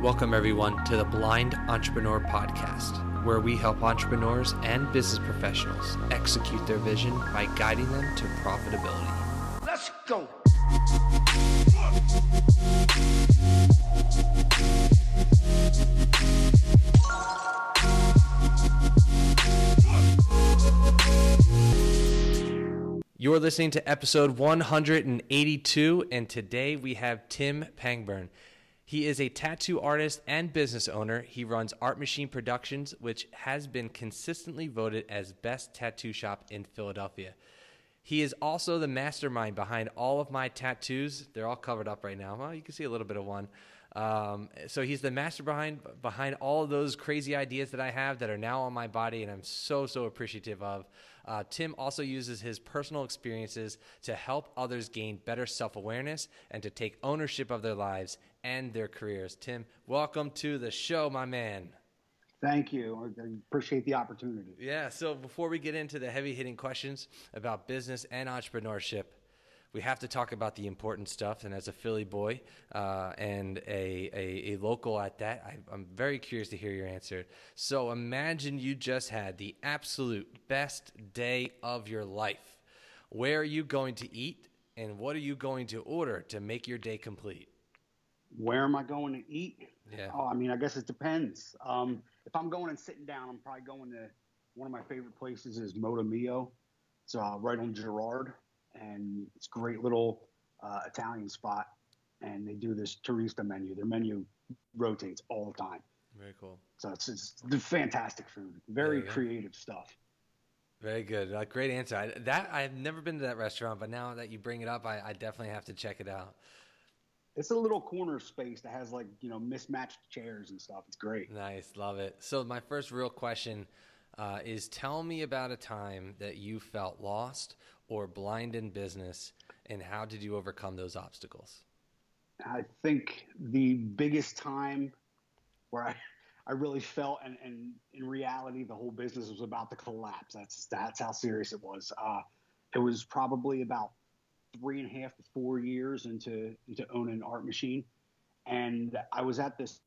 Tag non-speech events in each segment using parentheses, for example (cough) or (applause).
Welcome, everyone, to the Blind Entrepreneur Podcast, where we help entrepreneurs and business professionals execute their vision by guiding them to profitability. Let's go. You're listening to episode 182, and today we have Tim Pangburn. He is a tattoo artist and business owner. He runs Art Machine Productions, which has been consistently voted as best tattoo shop in Philadelphia. He is also the mastermind behind all of my tattoos. They're all covered up right now. Well, you can see a little bit of one. Um, so he's the master behind behind all of those crazy ideas that I have that are now on my body, and I'm so so appreciative of. Uh, Tim also uses his personal experiences to help others gain better self awareness and to take ownership of their lives and their careers. Tim, welcome to the show, my man. Thank you. I appreciate the opportunity. Yeah. So before we get into the heavy hitting questions about business and entrepreneurship, we have to talk about the important stuff. And as a Philly boy uh, and a, a, a, local at that, I, I'm very curious to hear your answer. So imagine you just had the absolute best day of your life. Where are you going to eat? And what are you going to order to make your day complete? Where am I going to eat? Yeah. Oh, I mean, I guess it depends. Um, if I'm going and sitting down, I'm probably going to one of my favorite places is Modo Mio. It's uh, right on Girard, and it's a great little uh, Italian spot. And they do this turista menu. Their menu rotates all the time. Very cool. So it's, it's fantastic food, very creative stuff. Very good. Uh, great answer. I, that I've never been to that restaurant, but now that you bring it up, I, I definitely have to check it out. It's a little corner space that has like you know mismatched chairs and stuff. It's great. Nice, love it. So my first real question uh, is: Tell me about a time that you felt lost or blind in business, and how did you overcome those obstacles? I think the biggest time where I, I really felt, and, and in reality, the whole business was about to collapse. That's that's how serious it was. Uh, it was probably about three and a half to four years into into owning an Art Machine, and I was at this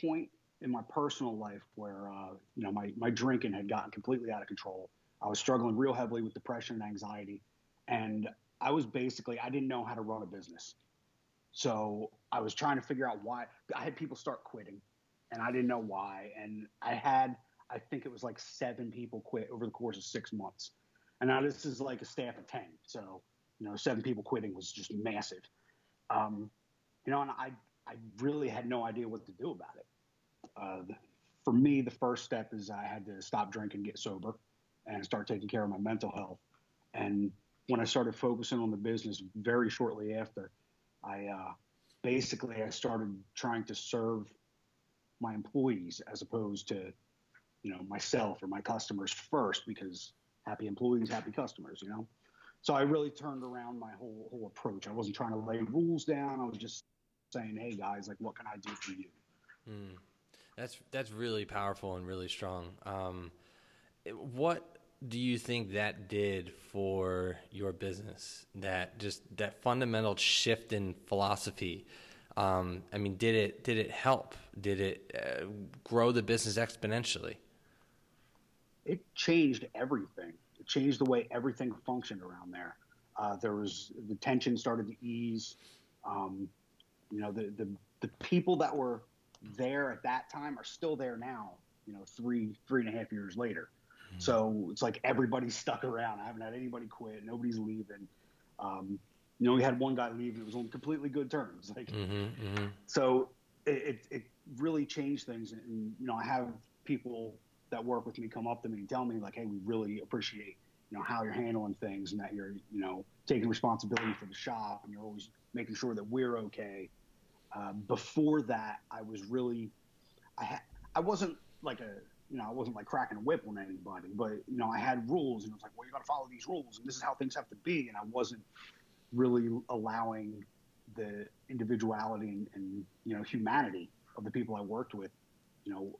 point in my personal life where uh, you know my my drinking had gotten completely out of control. I was struggling real heavily with depression and anxiety, and I was basically I didn't know how to run a business. So I was trying to figure out why I had people start quitting, and I didn't know why. And I had I think it was like seven people quit over the course of six months. And now this is like a staff of ten, so you know, seven people quitting was just massive. Um, you know, and I, I really had no idea what to do about it. Uh, for me, the first step is I had to stop drinking, get sober, and start taking care of my mental health. And when I started focusing on the business, very shortly after, I uh, basically I started trying to serve my employees as opposed to, you know, myself or my customers first because happy employees, happy customers, you know. So I really turned around my whole whole approach. I wasn't trying to lay rules down. I was just saying, "Hey guys, like, what can I do for you?" Mm. That's that's really powerful and really strong. Um, what do you think that did for your business? That just that fundamental shift in philosophy. Um, I mean, did it did it help? Did it uh, grow the business exponentially? It changed everything changed the way everything functioned around there. Uh, there was the tension started to ease. Um, you know, the, the the people that were there at that time are still there now. You know, three three and a half years later. Mm-hmm. So it's like everybody's stuck around. I haven't had anybody quit. Nobody's leaving. Um, you know, we had one guy leave. And it was on completely good terms. (laughs) Like, mm-hmm, mm-hmm. so it, it, it really changed things. And you know, I have people that work with me come up to me and tell me like, hey, we really appreciate you know how you're handling things and that you're you know taking responsibility for the shop and you're always making sure that we're okay. Uh, before that, I was really I had I wasn't like a you know I wasn't like cracking a whip on anybody, but you know I had rules and it was like, well, you got to follow these rules and this is how things have to be, and I wasn't really allowing the individuality and, and you know humanity of the people I worked with, you know,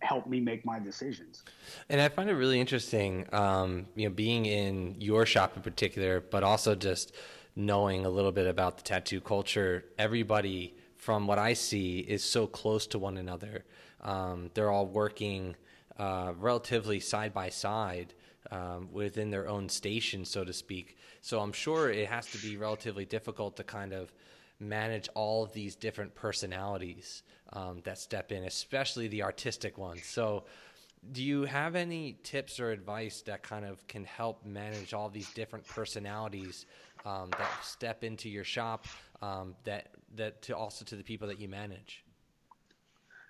help me make my decisions. And I find it really interesting, um, you know, being in your shop in particular, but also just knowing a little bit about the tattoo culture. Everybody from what I see, is so close to one another. Um, they're all working uh, relatively side by side um, within their own station, so to speak. So I'm sure it has to be relatively difficult to kind of manage all of these different personalities um, that step in, especially the artistic ones. So, do you have any tips or advice that kind of can help manage all these different personalities um, that step into your shop um, that that to also to the people that you manage?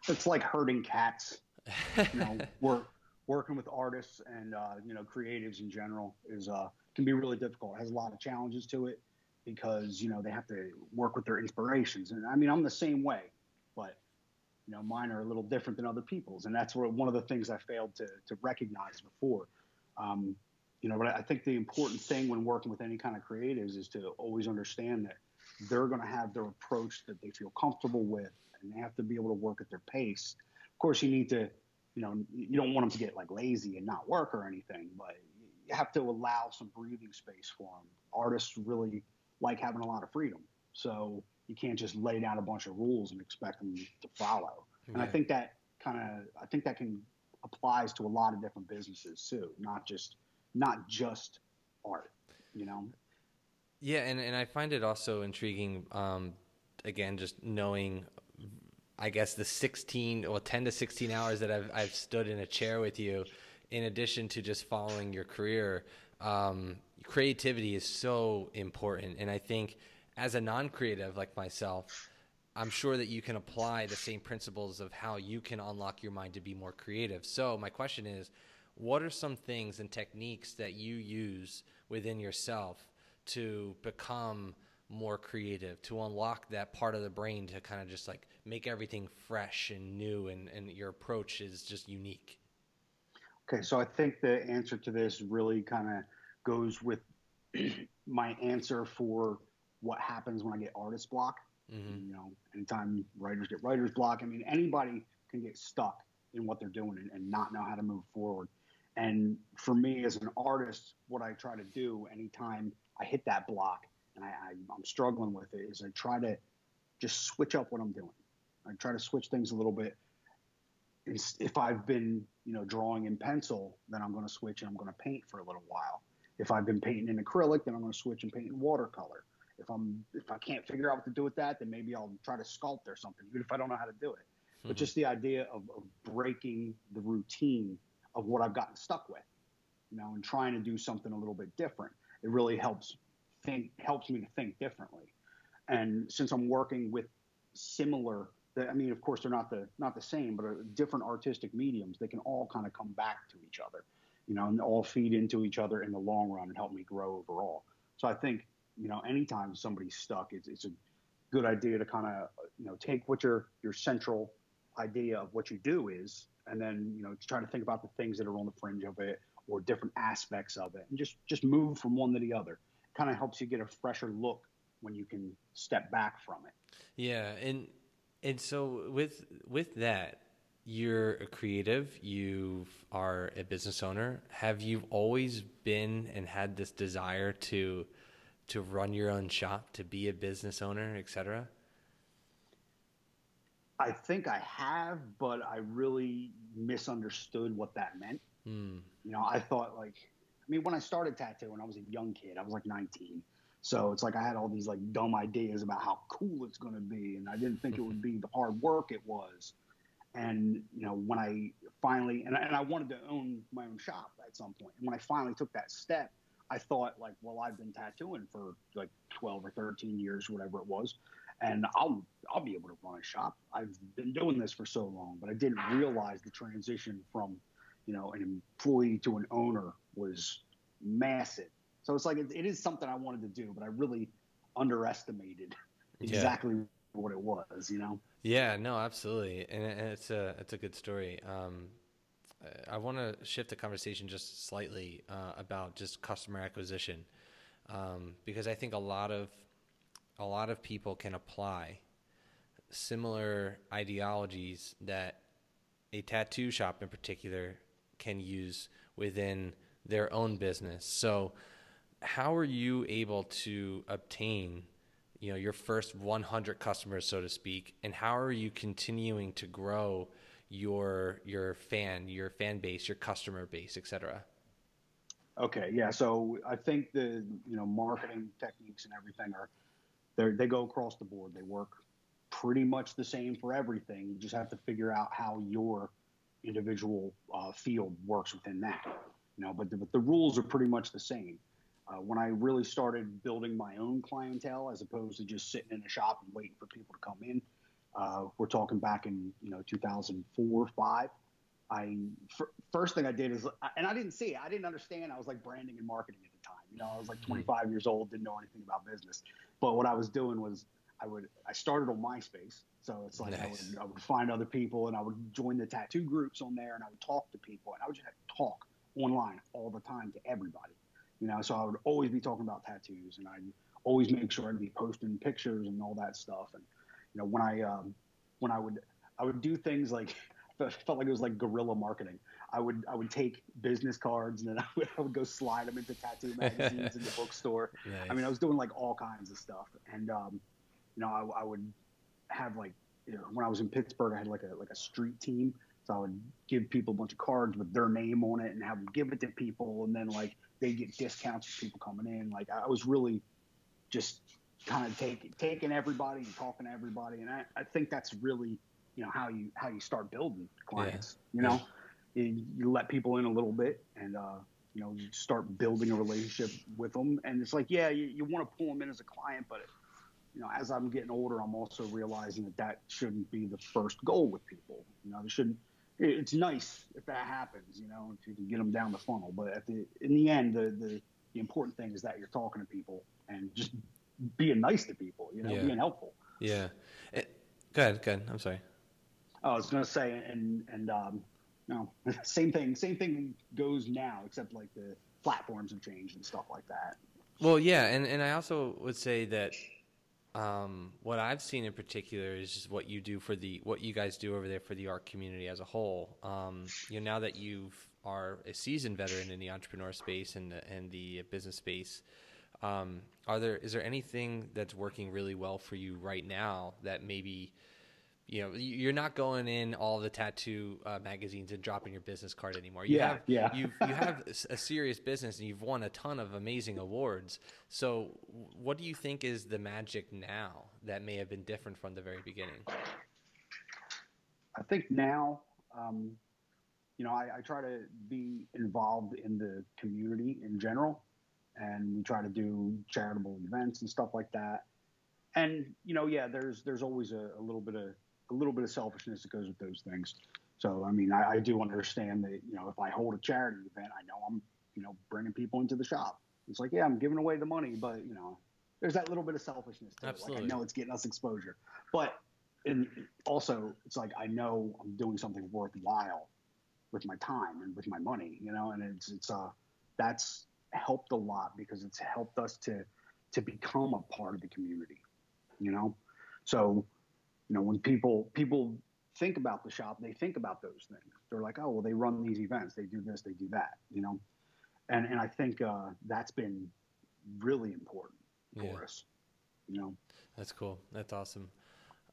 It's like herding cats. (laughs) You know, work, working with artists and uh, you know creatives in general is uh, can be really difficult. It has a lot of challenges to it because you know they have to work with their inspirations. And I mean, I'm the same way, but you know, mine are a little different than other people's, and that's what, one of the things I failed to to recognize before. Um, you know, but I think the important thing when working with any kind of creatives is to always understand that they're going to have their approach that they feel comfortable with, and they have to be able to work at their pace. Of course, you need to, you know, you don't want them to get like lazy and not work or anything, but you have to allow some breathing space for them. Artists really like having a lot of freedom. So you can't just lay down a bunch of rules and expect them to follow. And I think that kind of I think that can applies to a lot of different businesses too, not just not just art, you know. Yeah, and, and I find it also intriguing um, again just knowing I guess the 16 or 10 to 16 hours that I've I've stood in a chair with you in addition to just following your career um, creativity is so important. And I think as a non creative like myself, I'm sure that you can apply the same principles of how you can unlock your mind to be more creative. So, my question is what are some things and techniques that you use within yourself to become more creative, to unlock that part of the brain to kind of just like make everything fresh and new and, and your approach is just unique? Okay, so I think the answer to this really kind of goes with (clears throat) my answer for what happens when I get artist block. Mm-hmm. You know, anytime writers get writer's block, I mean, anybody can get stuck in what they're doing and, and not know how to move forward. And for me as an artist, what I try to do anytime I hit that block and I, I'm struggling with it is I try to just switch up what I'm doing. I try to switch things a little bit. If I've been, you know, drawing in pencil, then I'm going to switch and I'm going to paint for a little while. If I've been painting in acrylic, then I'm going to switch and paint in watercolor. If I'm if I can't figure out what to do with that, then maybe I'll try to sculpt or something, even if I don't know how to do it. Mm-hmm. But just the idea of, of breaking the routine of what I've gotten stuck with, you know, and trying to do something a little bit different, it really helps think helps me to think differently. And since I'm working with similar I mean, of course, they're not the not the same, but different artistic mediums. They can all kind of come back to each other you know, and all feed into each other in the long run and help me grow overall. So I think, you know, anytime somebody's stuck, it's, it's a good idea to kind of, you know, take what your, your central idea of what you do is, and then, you know, try to think about the things that are on the fringe of it or different aspects of it and just, just move from one to the other. Kind of helps you get a fresher look when you can step back from it. Yeah. And, and so with, with that, you're a creative, you are a business owner. Have you always been and had this desire to to run your own shop, to be a business owner, etc.? I think I have, but I really misunderstood what that meant. Mm. You know, I thought like, I mean, when I started tattooing, I was a young kid. I was like 19. So it's like I had all these like dumb ideas about how cool it's going to be, and I didn't think it would be the hard work it was. And you know, when I finally and I, and I wanted to own my own shop at some point, and when I finally took that step, I thought like, well, I've been tattooing for like 12 or 13 years, whatever it was, and I'll I'll be able to run a shop. I've been doing this for so long, but I didn't realize the transition from, you know, an employee to an owner was massive. So it's like it, it is something I wanted to do, but I really underestimated exactly yeah. What it was, you know. Yeah, no, absolutely, and, it's a it's a good story. Um, I want to shift the conversation just slightly uh, about just customer acquisition, um, because I think a lot of a lot of people can apply similar ideologies that a tattoo shop in particular can use within their own business. So, how are you able to obtain you know your first 100 customers, so to speak, and how are you continuing to grow your your fan, your fan base, your customer base, etc. Okay, yeah. So I think the you know marketing techniques and everything are they go across the board. They work pretty much the same for everything. You just have to figure out how your individual uh, field works within that. You know, but the, but the rules are pretty much the same. Uh, when I really started building my own clientele, as opposed to just sitting in a shop and waiting for people to come in, uh, we're talking back in you know 2004, five. I f- first thing I did is, and I didn't see it. I didn't understand. I was like branding and marketing at the time. You know, I was like hmm. 25 years old, didn't know anything about business. But what I was doing was, I would I started on MySpace, so it's like nice. I, would, I would find other people and I would join the tattoo groups on there, and I would talk to people, and I would just talk online all the time to everybody. You know, so I would always be talking about tattoos, and I'd always make sure I'd be posting pictures and all that stuff. And you know, when I um, when I would I would do things like (laughs) felt like it was like guerrilla marketing. I would I would take business cards and then (laughs) I would, I would go slide them into tattoo (laughs) magazines in the bookstore. Nice. I mean, I was doing like all kinds of stuff, and um, you know, I, I would have like you know, when I was in Pittsburgh, I had like a like a street team. So I would give people a bunch of cards with their name on it and have them give it to people, and then like they get discounts for people coming in. Like I was really just kind of taking taking everybody and talking to everybody, and I, I think that's really you know how you how you start building clients. Yeah. You know, yeah. you, you, let people in a little bit, and uh, you know you start building a relationship with them. And it's like, yeah, you, you want to pull them in as a client, but it, you know, as I'm getting older, I'm also realizing that that shouldn't be the first goal with people. You know, they shouldn't. It's nice if that happens, you know, if you can get them down the funnel. But at the in the end, the the, the important thing is that you're talking to people and just being nice to people. You know, yeah. being helpful. Yeah. It, eh, go ahead. Go ahead. I'm sorry. I was going to say, and and um, no, (laughs) same thing. Same thing goes now, except like the platforms have changed and stuff like that. Well, yeah, and and I also would say that um, what I've seen in particular is what you do for the what you guys do over there for the art community as a whole. Um, you know, now that you are a seasoned veteran in the entrepreneur space and the, and the business space, um, are there is there anything that's working really well for you right now that maybe you know you're not going in all the tattoo uh, magazines and dropping your business card anymore. You yeah, have yeah. you you have (laughs) a serious business and you've won a ton of amazing awards. So what do you think is the magic now that may have been different from the very beginning? I think now um, you know I, I try to be involved in the community in general and we try to do charitable events and stuff like that. And you know yeah there's there's always a, a little bit of a little bit of selfishness that goes with those things. So, I mean, I, I, do understand that, you know, if I hold a charity event, I know I'm, you know, bringing people into the shop. It's like, yeah, I'm giving away the money, but, you know, there's that little bit of selfishness to Absolutely. Like, I know it's getting us exposure. But and also, it's like, I know I'm doing something worthwhile with my time and with my money, you know, and it's, it's, uh, that's helped a lot because it's helped us to, to become a part of the community, you know? So, you know, when people people think about the shop, they think about those things. They're like, oh, well, they run these events, they do this, they do that, you know, and and I think uh, that's been really important for yeah. us. You know, that's cool. That's awesome.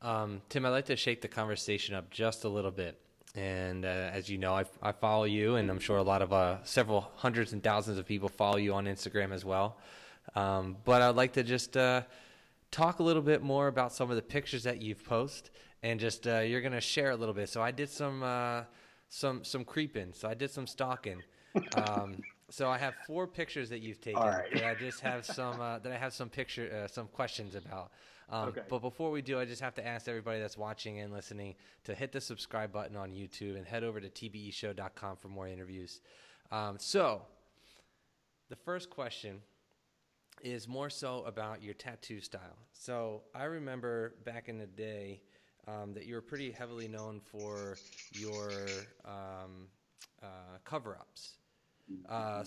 Um, Tim, I'd like to shake the conversation up just a little bit. And uh, as you know, I, I, follow you, and I'm sure a lot of uh, several hundreds and thousands of people follow you on Instagram as well. Um, but I'd like to just uh, talk a little bit more about some of the pictures that you've posted, and just uh, you're gonna share a little bit. So I did some uh, some some creeping. So I did some stalking. Um, so I have four pictures that you've taken right. that I just have some uh, that I have some picture uh, some questions about. Um, okay. But before we do, I just have to ask everybody that's watching and listening to hit the subscribe button on YouTube and head over to tbeshow.com for more interviews. Um, so the first question is more so about your tattoo style. So I remember back in the day um, that you were pretty heavily known for your um, uh, cover ups. Uh,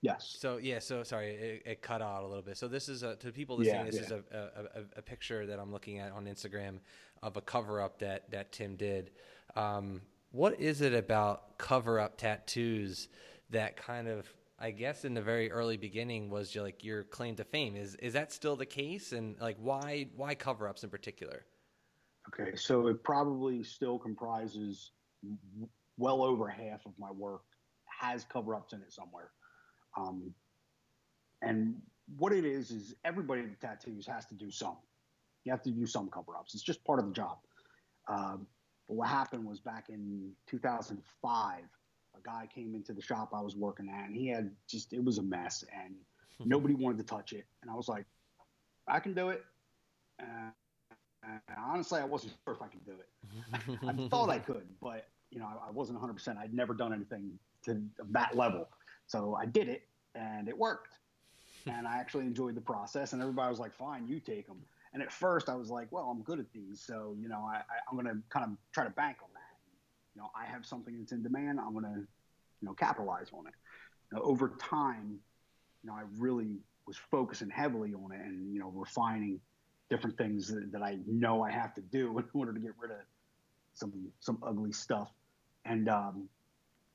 yes. So yeah. So sorry, it, it, cut out a little bit. So this is a, to people listening. Yeah, this yeah. is a, a, a, picture that I'm looking at on Instagram of a cover up that that Tim did. Um, what is it about cover up tattoos that kind of I guess in the very early beginning was your, like your claim to fame. Is is that still the case? And like why why cover ups in particular? Okay, so it probably still comprises well over half of my work has cover ups in it somewhere. Um, and what it is is everybody with tattoos has to do some. You have to do some cover ups. It's just part of the job. Um, but what happened was back in 2005, a guy came into the shop I was working at, and he had just it was a mess, and nobody (laughs) wanted to touch it. And I was like, I can do it. Uh, honestly, I wasn't sure if I could do it. (laughs) I thought I could, but you know, I, I wasn't 100. percent I'd never done anything to that level, so I did it, and it worked. And I actually enjoyed the process, and everybody was like, "Fine, you take them." And at first, I was like, "Well, I'm good at these, so you know, I, I, I'm going to kind of try to bank on that." You know, I have something that's in demand. I'm going to, you know, capitalize on it. You know, over time, you know, I really was focusing heavily on it, and you know, refining different things that, that I know I have to do (laughs) in order to get rid of some some ugly stuff. And um,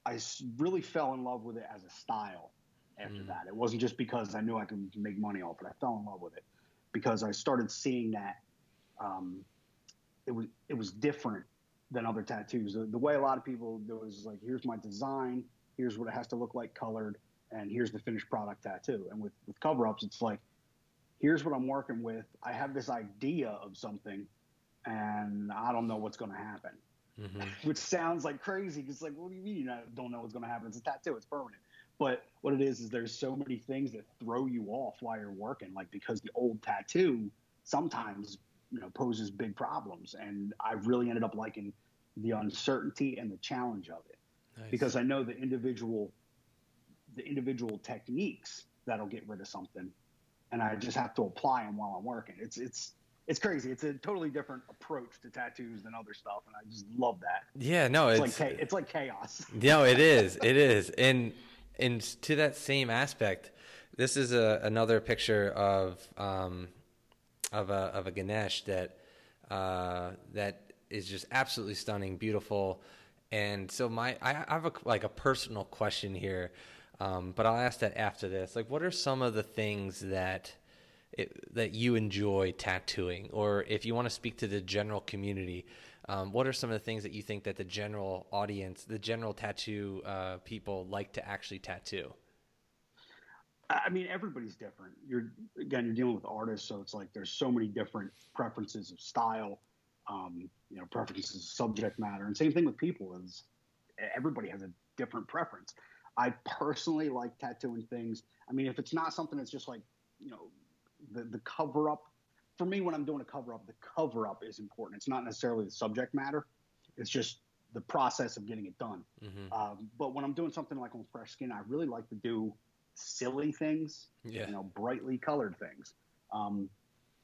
I really fell in love with it as a style after mm. that. It wasn't just because I knew I could make money off it. I fell in love with it because I started seeing that um, it was it was different than other tattoos. The, the, way a lot of people do is like, here's my design, here's what it has to look like colored, and here's the finished product tattoo. And with with cover ups, it's like, here's what I'm working with. I have this idea of something, and I don't know what's going to happen. Mm-hmm. (laughs) Which sounds like crazy. It's like, what do you mean I don't know what's going to happen? It's a tattoo. It's permanent. But what it is is there's so many things that throw you off while you're working. Like because the old tattoo sometimes you know poses big problems, and I really ended up liking the uncertainty and the challenge of it nice. because I know the individual the individual techniques that'll get rid of something, and I just have to apply them while I'm working. It's it's it's crazy. It's a totally different approach to tattoos than other stuff, and I just love that. Yeah, no, it's, it's like it's like chaos. (laughs) No, it is. It is, and and to that same aspect, this is a, another picture of um, of a of a Ganesh that uh, that is just absolutely stunning, beautiful. And so my I have a like a personal question here, um, but I'll ask that after this. Like, what are some of the things that it, that you enjoy tattooing, or if you want to speak to the general community? Um, what are some of the things that you think that the general audience, the general tattoo uh, people, like to actually tattoo? I mean, everybody's different. You're again, you're dealing with artists, so it's like there's so many different preferences of style, um, you know, preferences of subject matter, and same thing with people is everybody has a different preference. I personally like tattooing things. I mean, if it's not something that's just like, you know, the the cover up for me, when I'm doing a cover up, the cover up is important. It's not necessarily the subject matter. It's just the process of getting it done. Mm-hmm. Um, but when I'm doing something like on fresh skin, I really like to do silly things, yeah. you know, brightly colored things. Um,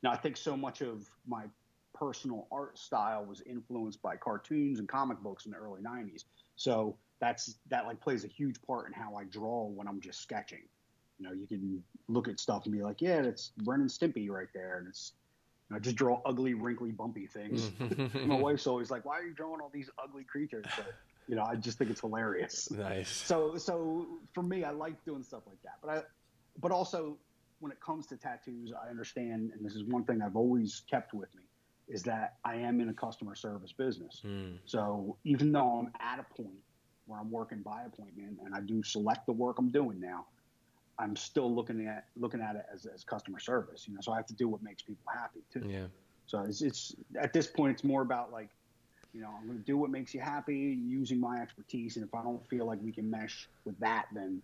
now, I think so much of my personal art style was influenced by cartoons and comic books in the early 90s. So that's that like plays a huge part in how I draw when I'm just sketching. You know, you can look at stuff and be like, yeah, that's Ren and Stimpy right there, and it's you know, just draw ugly, wrinkly, bumpy things. (laughs) My wife's always like, "Why are you drawing all these ugly creatures?" But you know, I just think it's hilarious. Nice. So, so for me, I like doing stuff like that. But I, but also when it comes to tattoos, I understand, and this is one thing I've always kept with me, is that I am in a customer service business. Mm. So even though I'm at a point where I'm working by appointment and I do select the work I'm doing now, I'm still looking at looking at it as, as customer service, you know. So I have to do what makes people happy too. Yeah. So it's, it's at this point, it's more about like, you know, I'm going to do what makes you happy, using my expertise, and if I don't feel like we can mesh with that, then,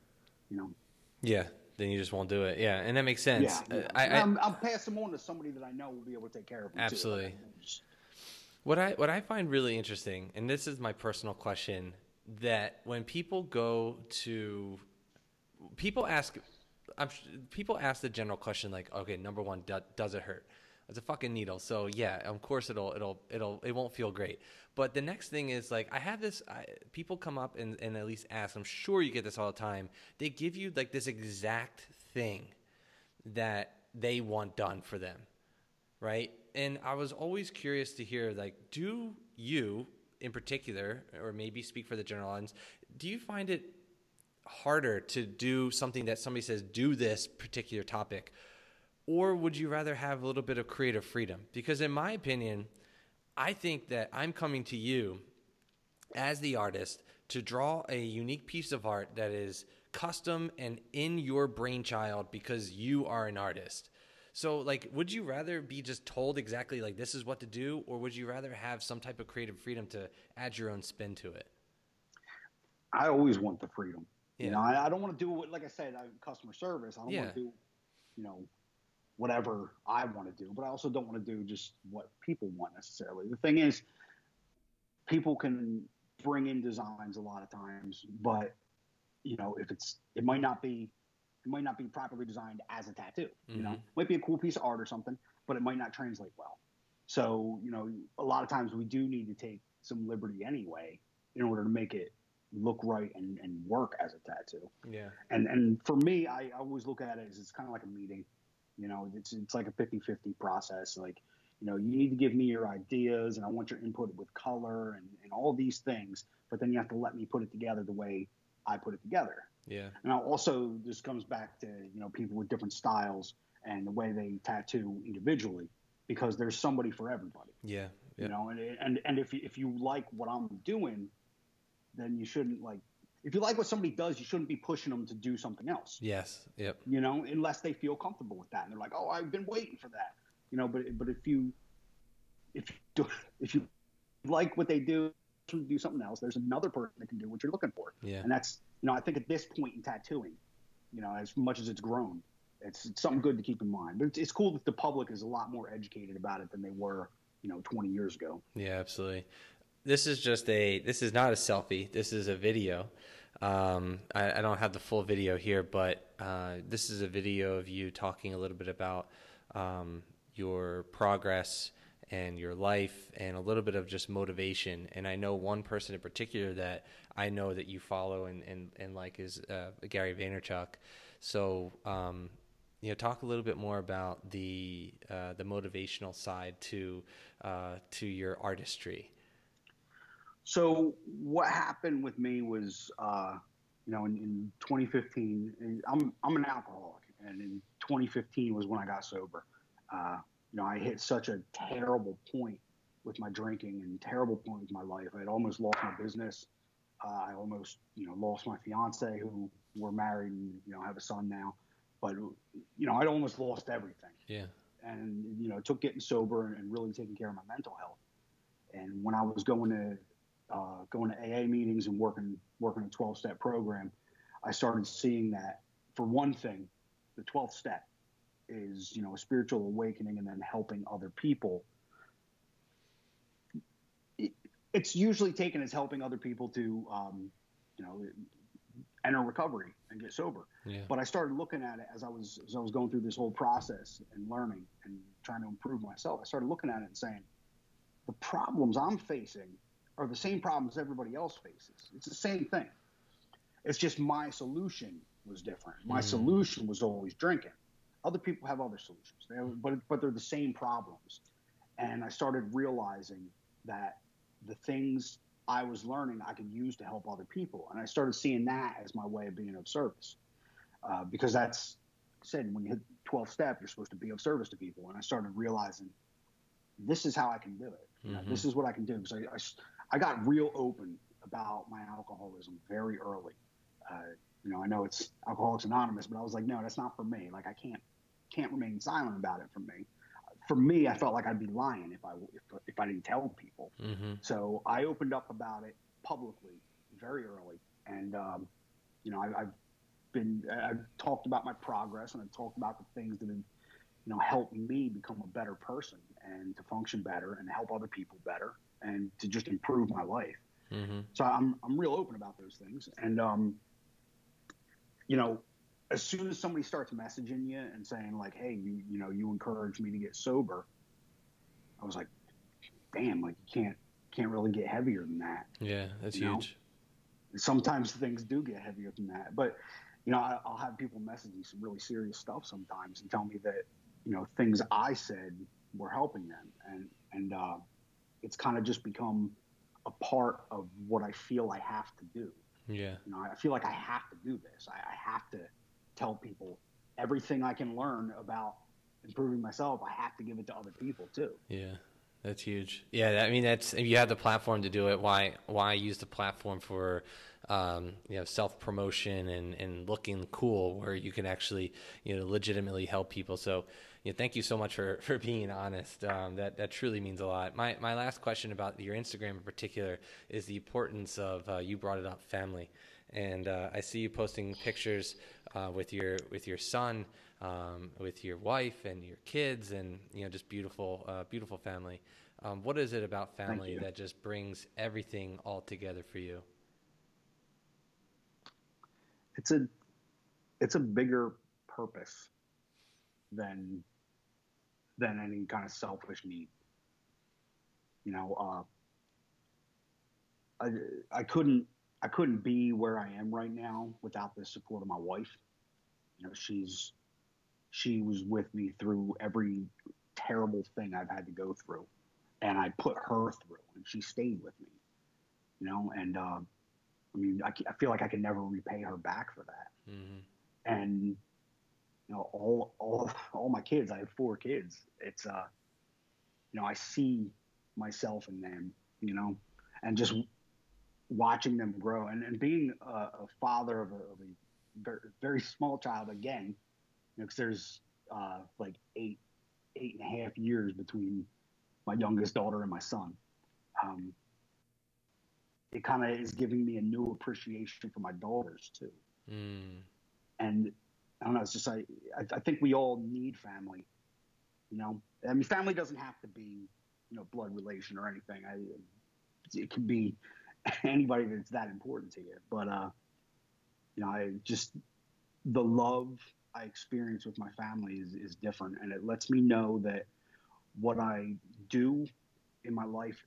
you know. Yeah. Then you just won't do it. Yeah, and that makes sense. Yeah, yeah. I, I, I'm, I'm passing them on to somebody that I know will be able to take care of them. Absolutely. Too. What I what I find really interesting, and this is my personal question, that when people go to people ask I'm, people ask the general question like, okay, number one, do, does it hurt? It's a fucking needle, so yeah, of course it'll it'll it'll it won't feel great. But the next thing is like I have this. I, people come up and, and at least ask. I'm sure you get this all the time. They give you like this exact thing that they want done for them, right? And I was always curious to hear like, do you in particular, or maybe speak for the general audience, do you find it harder to do something that somebody says do this particular topic or would you rather have a little bit of creative freedom because in my opinion i think that i'm coming to you as the artist to draw a unique piece of art that is custom and in your brainchild because you are an artist so like would you rather be just told exactly like this is what to do or would you rather have some type of creative freedom to add your own spin to it i always want the freedom yeah. You know, I, I don't want to do what, like I said, I, customer service. I don't yeah. want to do, you know, whatever I want to do, but I also don't want to do just what people want necessarily. The thing is, people can bring in designs a lot of times, but you know, if it's, it might not be, it might not be properly designed as a tattoo. Mm-hmm. You know, mm-hmm. might be a cool piece of art or something, but it might not translate well. So, you know, a lot of times we do need to take some liberty anyway in order to make it look right and, and work as a tattoo. Yeah. And and for me, I, always look at it as it's kind of like a meeting. You know, it's it's like a 50-50 process. Like, you know, you need to give me your ideas and I want your input with color and, and all these things, but then you have to let me put it together the way I put it together. Yeah. And I also this comes back to, you know, people with different styles and the way they tattoo individually because there's somebody for everybody. Yeah. yeah. You know, and and and if you, if you like what I'm doing, then you shouldn't like if you like what somebody does, you shouldn't be pushing them to do something else. Yes. Yep. You know, unless they feel comfortable with that and they're like, "Oh, I've been waiting for that." You know, but but if you if you do, if you like what they do, do something else. There's another person that can do what you're looking for. Yeah. And that's you know, I think at this point in tattooing, you know, as much as it's grown, it's, it's something good to keep in mind. But it's, it's cool that the public is a lot more educated about it than they were, you know, 20 years ago. Yeah, absolutely this is just a this is not a selfie. This is a video. Um, I, I, don't have the full video here, but uh, this is a video of you talking a little bit about um, your progress and your life and a little bit of just motivation. And I know one person in particular that I know that you follow and, and, and like is uh, Gary Vaynerchuk. So, um, you know, talk a little bit more about the uh, the motivational side to uh, to your artistry. So what happened with me was, uh, you know, in, in 2015, I'm I'm an alcoholic, and in 2015 was when I got sober. Uh, you know, I hit such a terrible point with my drinking and terrible point with my life. I had almost lost my business. Uh, I almost, you know, lost my fiance, who we're married and you know have a son now. But you know, I'd almost lost everything. Yeah. And you know, it took getting sober and really taking care of my mental health. And when I was going to uh, going to AA meetings and working working a 12 step program, I started seeing that for one thing, the 12th step is you know a spiritual awakening and then helping other people. it's usually taken as helping other people to um, you know enter recovery and get sober. Yeah. But I started looking at it as I was as I was going through this whole process and learning and trying to improve myself. I started looking at it and saying, the problems I'm facing are the same problems everybody else faces. It's the same thing. It's just my solution was different. My mm. solution was always drinking. Other people have other solutions, they have, but but they're the same problems. And I started realizing that the things I was learning I could use to help other people, and I started seeing that as my way of being of service. Uh, because that's said when you hit 12 step, you're supposed to be of service to people. And I started realizing this is how I can do it. Mm-hmm. this is what I can do. Because I, I, I got real open about my alcoholism very early. Uh, you know, I know it's Alcoholics Anonymous, but I was like, no, that's not for me. Like, I can't can't remain silent about it for me. For me, I felt like I'd be lying if I if, if I didn't tell people. Mm-hmm. So I opened up about it publicly very early, and um, you know, I, I've been I've talked about my progress and I've talked about the things that have you know helped me become a better person and to function better and help other people better and to just improve my life. Mm-hmm. So I'm I'm real open about those things, and um, you know, as soon as somebody starts messaging you and saying like, "Hey, you you know, you encouraged me to get sober," I was like, "Damn, like you can't can't really get heavier than that." Yeah, that's huge. Know? Sometimes things do get heavier than that, but you know, I, will have people message me some really serious stuff sometimes and tell me that you know things I said were helping them, and and uh, it's kind of just become a part of what I feel I have to do. Yeah. You know, I feel like I have to do this. I, I have to tell people everything I can learn about improving myself. I have to give it to other people too. Yeah. That's huge. Yeah, I mean, that's if you have the platform to do it, why why use the platform for um, you know self promotion and and looking cool, where you can actually you know legitimately help people. So, you know, thank you so much for (laughs) for being honest. Um, that that truly means a lot. My my last question about your Instagram in particular is the importance of uh, you brought it up family, and uh, I see you posting pictures uh, with your with your son um, with your wife and your kids, and you know, just beautiful, uh, beautiful family. Um, what is it about family that just brings everything all together for you? It's a, it's a bigger purpose than, than any kind of selfish need. You know, uh, I, I couldn't, I couldn't be where I am right now without the support of my wife. You know, she's she was with me through every terrible thing I've had to go through, and I put her through, and she stayed with me. You know, and uh, I mean, I, I, feel like I can never repay her back for that. Mm-hmm. And you know, all all all my kids, I have four kids. It's uh, you know, I see myself in them. You know, and just watching them grow and, and being a, a father of a, of a very, very small child again because there's uh, like eight eight and a half years between my youngest daughter and my son. Um, it kind of is giving me a new appreciation for my daughters too. Mm. And I don't know. It's just I, I think we all need family. You know, I mean, family doesn't have to be you know blood relation or anything. I, it can be (laughs) anybody that's that important to you. But uh, you know, I just the love I experience with my family is, is different. And it lets me know that what I do in my life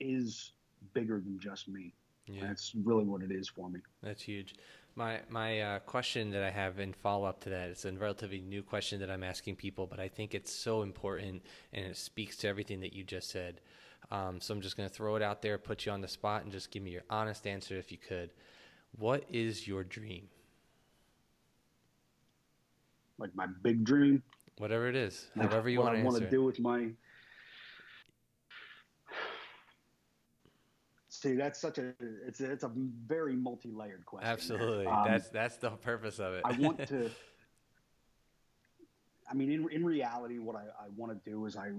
is bigger than just me. Yeah. That's really what it is for me. That's huge. My my uh, question that I have in follow up to that is a relatively new question that I'm asking people, but I think it's so important and it speaks to everything that you just said. Um, so I'm just going to throw it out there, put you on the spot, and just give me your honest answer if you could. What is your dream? like my big dream. Whatever it is, however you want to I want to do with my. See, that's such a it's a, it's a very multi-layered question. Absolutely, um, that's that's the purpose of it. I want to. (laughs) I mean, in in reality, what I, I want to do is I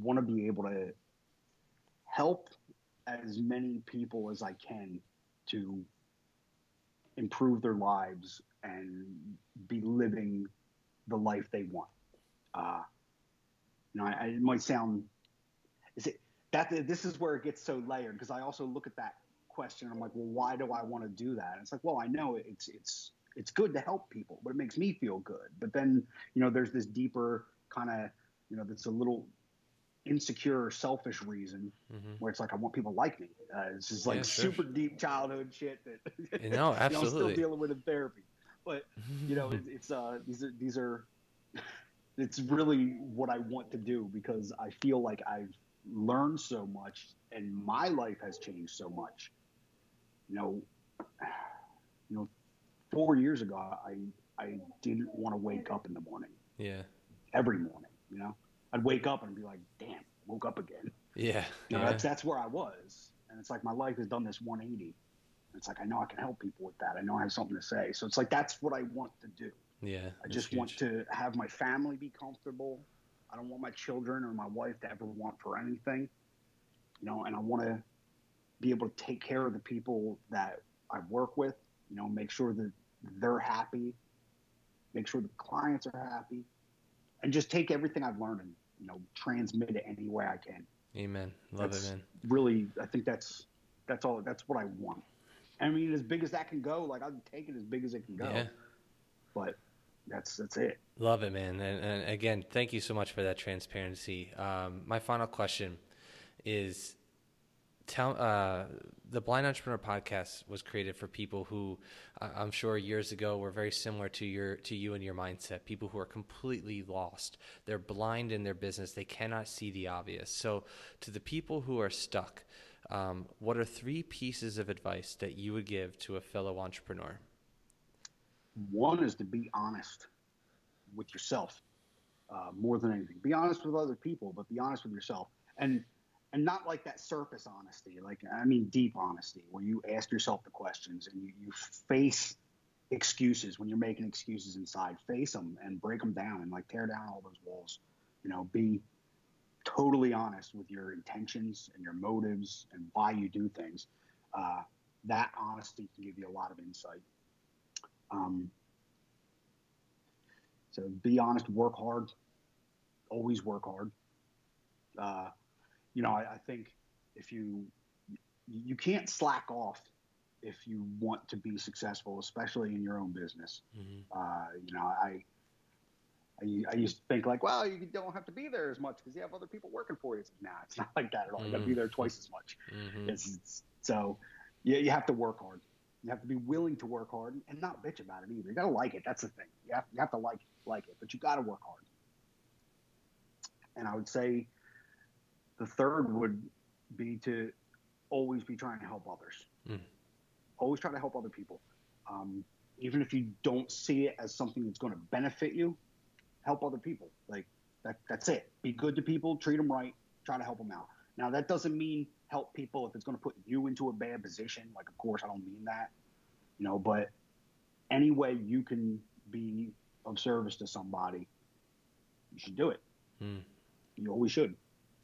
want to be able to help as many people as I can to improve their lives and be living the life they want. Uh, you know, I, it might sound is it that this is where it gets so layered because I also look at that question. I'm like, well, why do I want to do that? And it's like, well, I know it's it's it's good to help people, but it makes me feel good. But then you know, there's this deeper kind of you know, that's a little insecure, selfish reason mm-hmm. where it's like I want people like me. Uh, it's just like yeah, super sure. deep childhood shit that (laughs) you know, absolutely. you know, I'm still dealing with in therapy but you know, it, it's uh, these are these are (laughs) it's really what I want to do because I feel like I've learned so much and my life has changed so much. You know, (sighs) you know, four years ago, I I didn't want to wake up in the morning. Yeah. Every morning, you know, I'd wake up and be like, "Damn, woke up again." Yeah. You know, yeah. That's that's where I was, and it's like my life has done this 180. It's like I know I can help people with that. I know I have something to say. So it's like that's what I want to do. Yeah. I just huge. want to have my family be comfortable. I don't want my children or my wife to ever want for anything. You know, and I want to be able to take care of the people that I work with, you know, make sure that they're happy, make sure the clients are happy, and just take everything I've learned and, you know, transmit it any way I can. Amen. Love that's it, man. Really, I think that's that's all that's what I want. I mean, as big as that can go, like I'll take it as big as it can go. Yeah. But that's that's it. Love it, man. And, and again, thank you so much for that transparency. Um, my final question is: Tell uh, the Blind Entrepreneur podcast was created for people who uh, I'm sure years ago were very similar to your to you and your mindset. People who are completely lost. They're blind in their business. They cannot see the obvious. So, to the people who are stuck Um, what are three pieces of advice that you would give to a fellow entrepreneur? One is to be honest with yourself uh, more than anything. Be honest with other people, but be honest with yourself, and and not like that surface honesty. Like I mean, deep honesty, where you ask yourself the questions and you, you face excuses when you're making excuses inside. Face them and break them down, and like tear down all those walls. You know, be totally honest with your intentions and your motives and why you do things. Uh, that honesty can give you a lot of insight. Um, so be honest, work hard, always work hard. Uh, you know, I, I, think if you you can't slack off if you want to be successful, especially in your own business. Mm-hmm. Uh, you know, I, I, I used to think like, well, you don't have to be there as much because you have other people working for you. It's, nah, it's not like that at all. Mm-hmm. You got to be there twice as much. Mm-hmm. It's, it's, so you, you have to work hard. You have to be willing to work hard and not bitch about it either. You got to like it. That's the thing. You have, you have to like like it, but you got to work hard. And I would say the third would be to always be trying to help others. Mm. Always try to help other people. Um, even if you don't see it as something that's going to benefit you, help other people. Like that, that's it. Be good to people, treat them right, try to help them out. Now that doesn't mean help people if it's going to put you into a bad position. Like, of course, I don't mean that, you know. But any way you can be of service to somebody, you should do it. Hmm. You always should.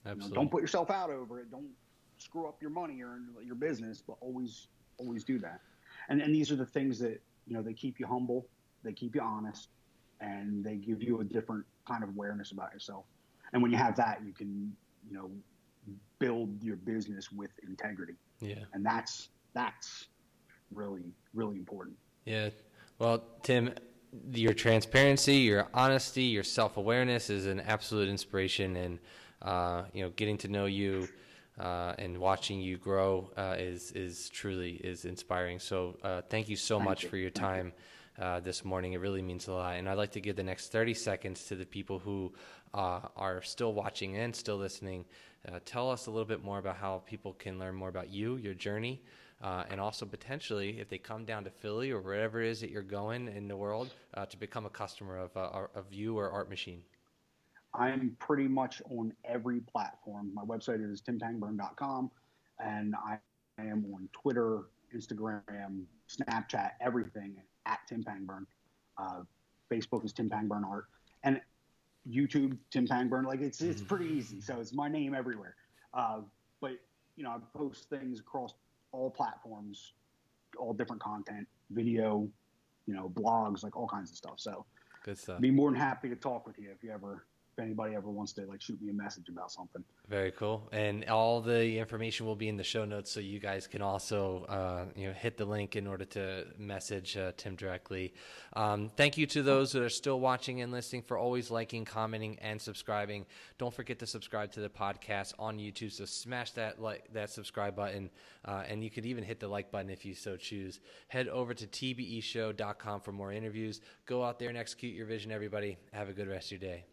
Absolutely. You know, don't put yourself out over it. Don't screw up your money or your business, but always, always do that. And and these are the things that you know they keep you humble, they keep you honest, and they give you a different kind of awareness about yourself. And when you have that, you can you know build your business with integrity. Yeah. And that's that's really really important. Yeah. Well, Tim, your transparency, your honesty, your self awareness is an absolute inspiration, and uh, you know, getting to know you uh, and watching you grow uh, is is truly is inspiring. So, uh, thank you so thank much you. for your time. Uh, this morning. It really means a lot. And I'd like to give the next 30 seconds to the people who uh, are still watching and still listening uh, tell us a little bit more about how people can learn more about you, your journey, uh, and also potentially if they come down to Philly or wherever it is that you're going in the world uh, to become a customer of, uh, of you or Art Machine. I'm pretty much on every platform. My website is timpangburn.com, and I am on Twitter, Instagram, Snapchat, everything at Tim Pangburn. Uh, Facebook is Tim Pangburn Art. And YouTube, Tim Pangburn. Like it's it's pretty mm-hmm. easy. So it's my name everywhere. Uh, but you know, I post things across all platforms, all different content, video, you know, blogs, like all kinds of stuff. So good stuff. Be more than happy to talk with you if you ever anybody ever wants to like shoot me a message about something. Very cool. And all the information will be in the show notes, so you guys can also uh, you know hit the link in order to message uh, Tim directly. Um, thank you to those that are still watching and listening for always liking, commenting, and subscribing. Don't forget to subscribe to the podcast on YouTube. So smash that like that subscribe button, uh, and you could even hit the like button if you so choose. Head over to tbeshow.com for more interviews. Go out there and execute your vision, everybody. Have a good rest of your day.